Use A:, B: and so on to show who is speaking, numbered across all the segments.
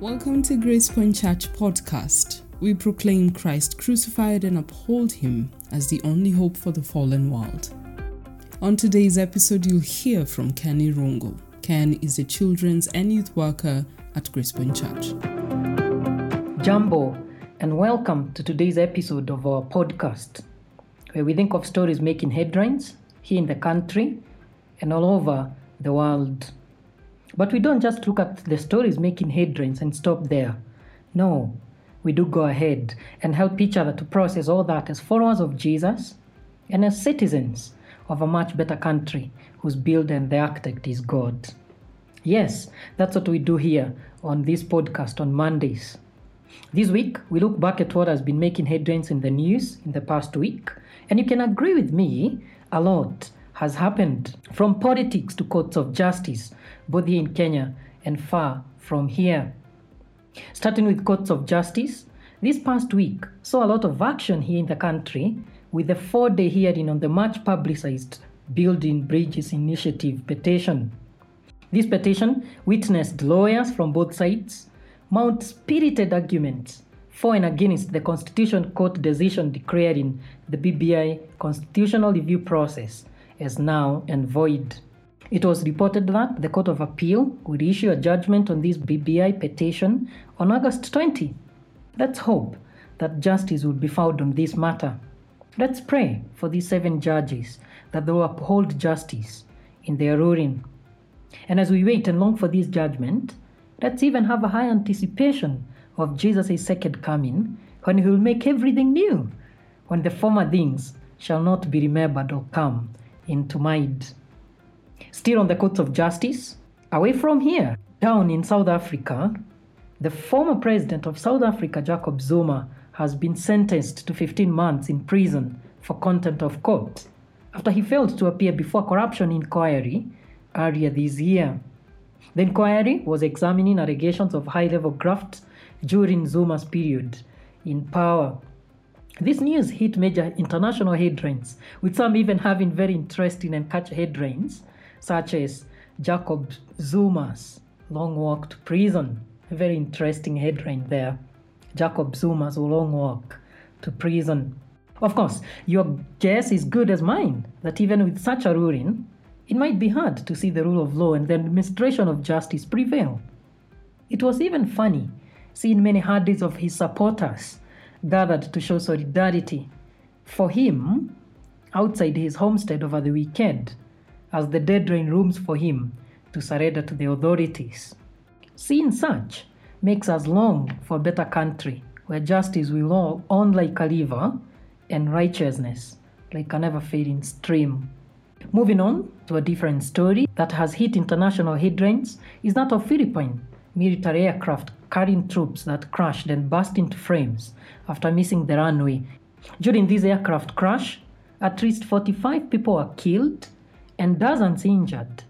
A: Welcome to Grace Point Church podcast. We proclaim Christ crucified and uphold him as the only hope for the fallen world. On today's episode, you'll hear from Kenny Rongo. Ken is a children's and youth worker at Grace Point Church.
B: Jumbo, and welcome to today's episode of our podcast, where we think of stories making headlines here in the country and all over the world. But we don't just look at the stories making headlines and stop there. No, we do go ahead and help each other to process all that as followers of Jesus and as citizens of a much better country whose builder and the architect is God. Yes, that's what we do here on this podcast on Mondays. This week, we look back at what has been making headlines in the news in the past week, and you can agree with me, a lot has happened from politics to courts of justice, both here in Kenya and far from here. Starting with courts of justice, this past week saw a lot of action here in the country with the four day hearing on the much publicized Building Bridges Initiative petition. This petition witnessed lawyers from both sides mount spirited arguments for and against the Constitution Court decision declaring the BBI constitutional review process as null and void. It was reported that the Court of Appeal would issue a judgment on this BBI petition on August 20. Let's hope that justice would be found on this matter. Let's pray for these seven judges that they will uphold justice in their ruling. And as we wait and long for this judgment, let's even have a high anticipation of Jesus' second coming when he will make everything new, when the former things shall not be remembered or come into mind. Still on the courts of justice, away from here, down in South Africa, the former president of South Africa, Jacob Zuma, has been sentenced to 15 months in prison for contempt of court after he failed to appear before a corruption inquiry earlier this year. The inquiry was examining allegations of high level graft during Zuma's period in power. This news hit major international headlines, with some even having very interesting and catchy headlines, such as Jacob Zuma's long walk to prison. A very interesting headline there. Jacob Zuma's long walk to prison. Of course, your guess is good as mine that even with such a ruling, it might be hard to see the rule of law and the administration of justice prevail. It was even funny seeing many hundreds of his supporters gathered to show solidarity for him outside his homestead over the weekend as the deadline rooms for him to surrender to the authorities. Seeing such makes us long for a better country where justice will all on like a river and righteousness like a never fading stream. Moving on to a different story that has hit international headlines is that of Philippine military aircraft carrying troops that crashed and burst into flames after missing the runway. During this aircraft crash, at least 45 people were killed and dozens injured.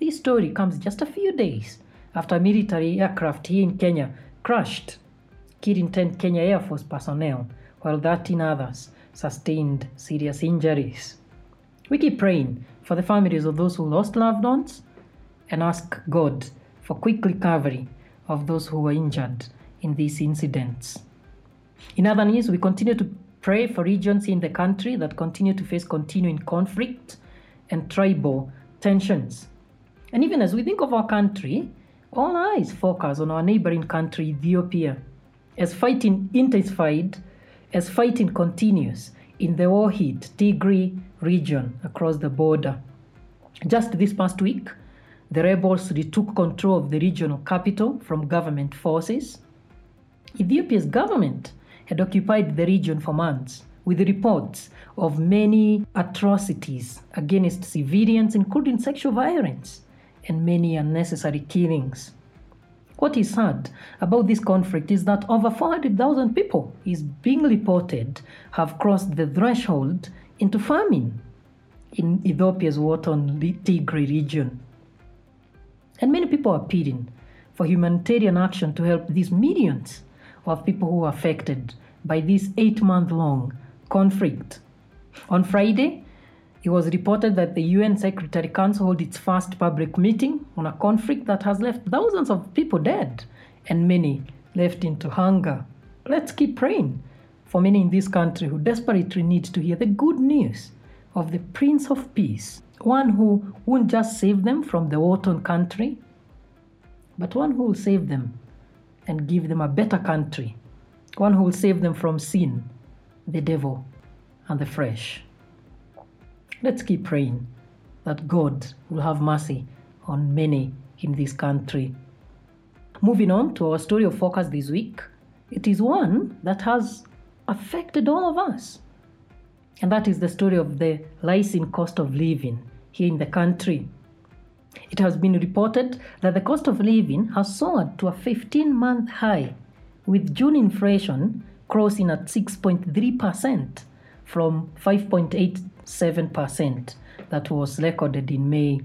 B: This story comes just a few days after a military aircraft here in Kenya crashed, killing 10 Kenya Air Force personnel, while 13 others sustained serious injuries. We keep praying for the families of those who lost loved ones and ask God for quick recovery of those who were injured in these incidents. In other news, we continue to pray for regions in the country that continue to face continuing conflict and tribal tensions. And even as we think of our country, all eyes focus on our neighboring country, Ethiopia, as fighting intensified, as fighting continues in the war Tigray region across the border. Just this past week, the rebels retook control of the regional capital from government forces. Ethiopia's government had occupied the region for months, with reports of many atrocities against civilians, including sexual violence and many unnecessary killings. What is sad about this conflict is that over 400,000 people is being reported have crossed the threshold into famine in Ethiopia's war-torn Tigray region. And many people are pleading for humanitarian action to help these millions of people who are affected by this eight month long conflict. On Friday, it was reported that the UN Security Council held its first public meeting on a conflict that has left thousands of people dead and many left into hunger. Let's keep praying for many in this country who desperately need to hear the good news of the Prince of Peace, one who won't just save them from the war country, but one who will save them and give them a better country, one who will save them from sin, the devil, and the flesh. Let's keep praying that God will have mercy on many in this country. Moving on to our story of focus this week, it is one that has affected all of us. And that is the story of the rising cost of living here in the country. It has been reported that the cost of living has soared to a 15 month high, with June inflation crossing at 6.3% from 5.87% that was recorded in May.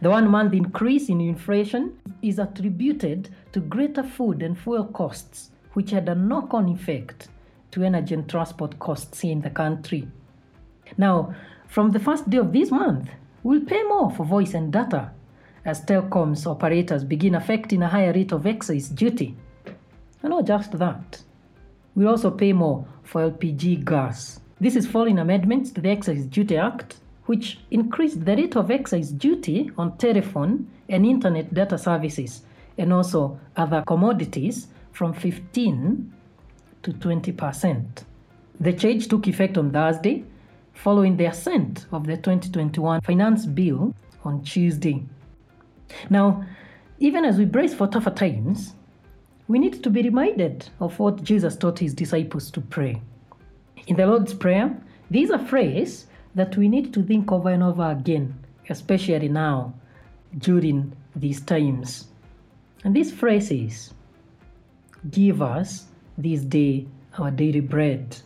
B: The one month increase in inflation is attributed to greater food and fuel costs, which had a knock on effect to energy and transport costs in the country. Now, from the first day of this month, we'll pay more for voice and data as telecoms operators begin affecting a higher rate of excise duty. And not just that, we'll also pay more for LPG gas. This is following amendments to the Excise Duty Act, which increased the rate of excise duty on telephone and internet data services and also other commodities from 15 to 20%. The change took effect on Thursday following the assent of the 2021 Finance Bill on Tuesday. Now, even as we brace for tougher times, we need to be reminded of what Jesus taught his disciples to pray. In the Lord's Prayer, there is a phrase that we need to think over and over again, especially now, during these times. And this phrase is Give us this day our daily bread.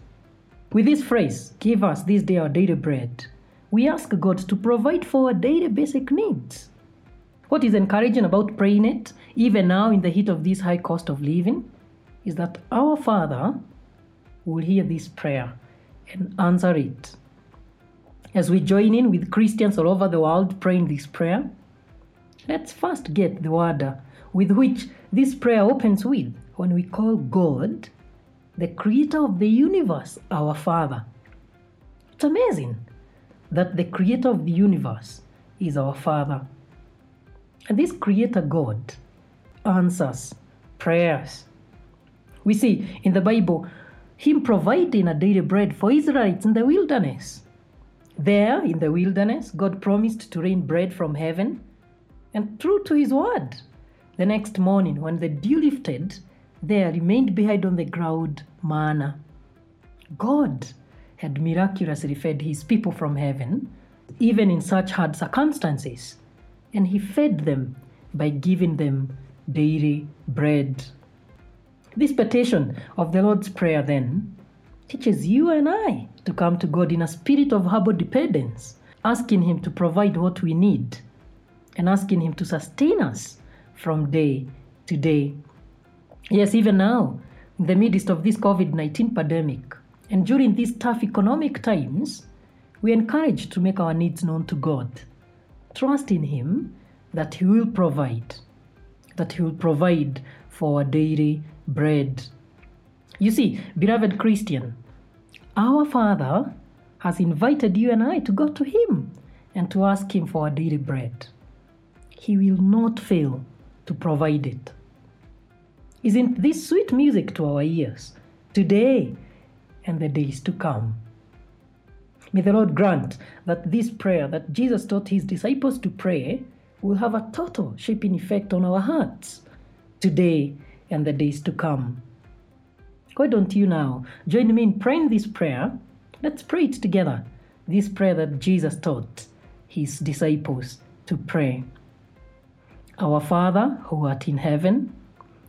B: With this phrase, Give us this day our daily bread, we ask God to provide for our daily basic needs. What is encouraging about praying it, even now in the heat of this high cost of living, is that our Father will hear this prayer and answer it. As we join in with Christians all over the world praying this prayer, let's first get the word with which this prayer opens with when we call God the creator of the universe our Father. It's amazing that the creator of the universe is our Father. And this creator God answers prayers. We see in the Bible him providing a daily bread for Israelites in the wilderness. There, in the wilderness, God promised to rain bread from heaven, and true to his word, the next morning, when the dew lifted, there remained behind on the ground manna. God had miraculously fed his people from heaven, even in such hard circumstances, and he fed them by giving them daily bread. This petition of the Lord's Prayer then teaches you and I to come to God in a spirit of humble dependence, asking Him to provide what we need and asking Him to sustain us from day to day. Yes, even now, in the midst of this COVID 19 pandemic, and during these tough economic times, we are encouraged to make our needs known to God. Trust in Him that He will provide, that He will provide for our daily bread. You see, beloved Christian, our Father has invited you and I to go to Him and to ask Him for our daily bread. He will not fail to provide it. Isn't this sweet music to our ears today and the days to come? May the Lord grant that this prayer that Jesus taught his disciples to pray will have a total shaping effect on our hearts today and the days to come. Why don't you now join me in praying this prayer? Let's pray it together. This prayer that Jesus taught his disciples to pray. Our Father, who art in heaven,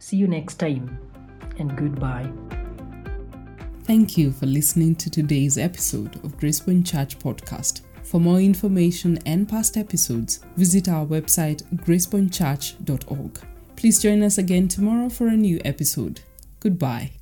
B: See you next time. and goodbye.
A: Thank you for listening to today's episode of Gracepoint Church Podcast. For more information and past episodes, visit our website gracepointchurch.org. Please join us again tomorrow for a new episode. Goodbye.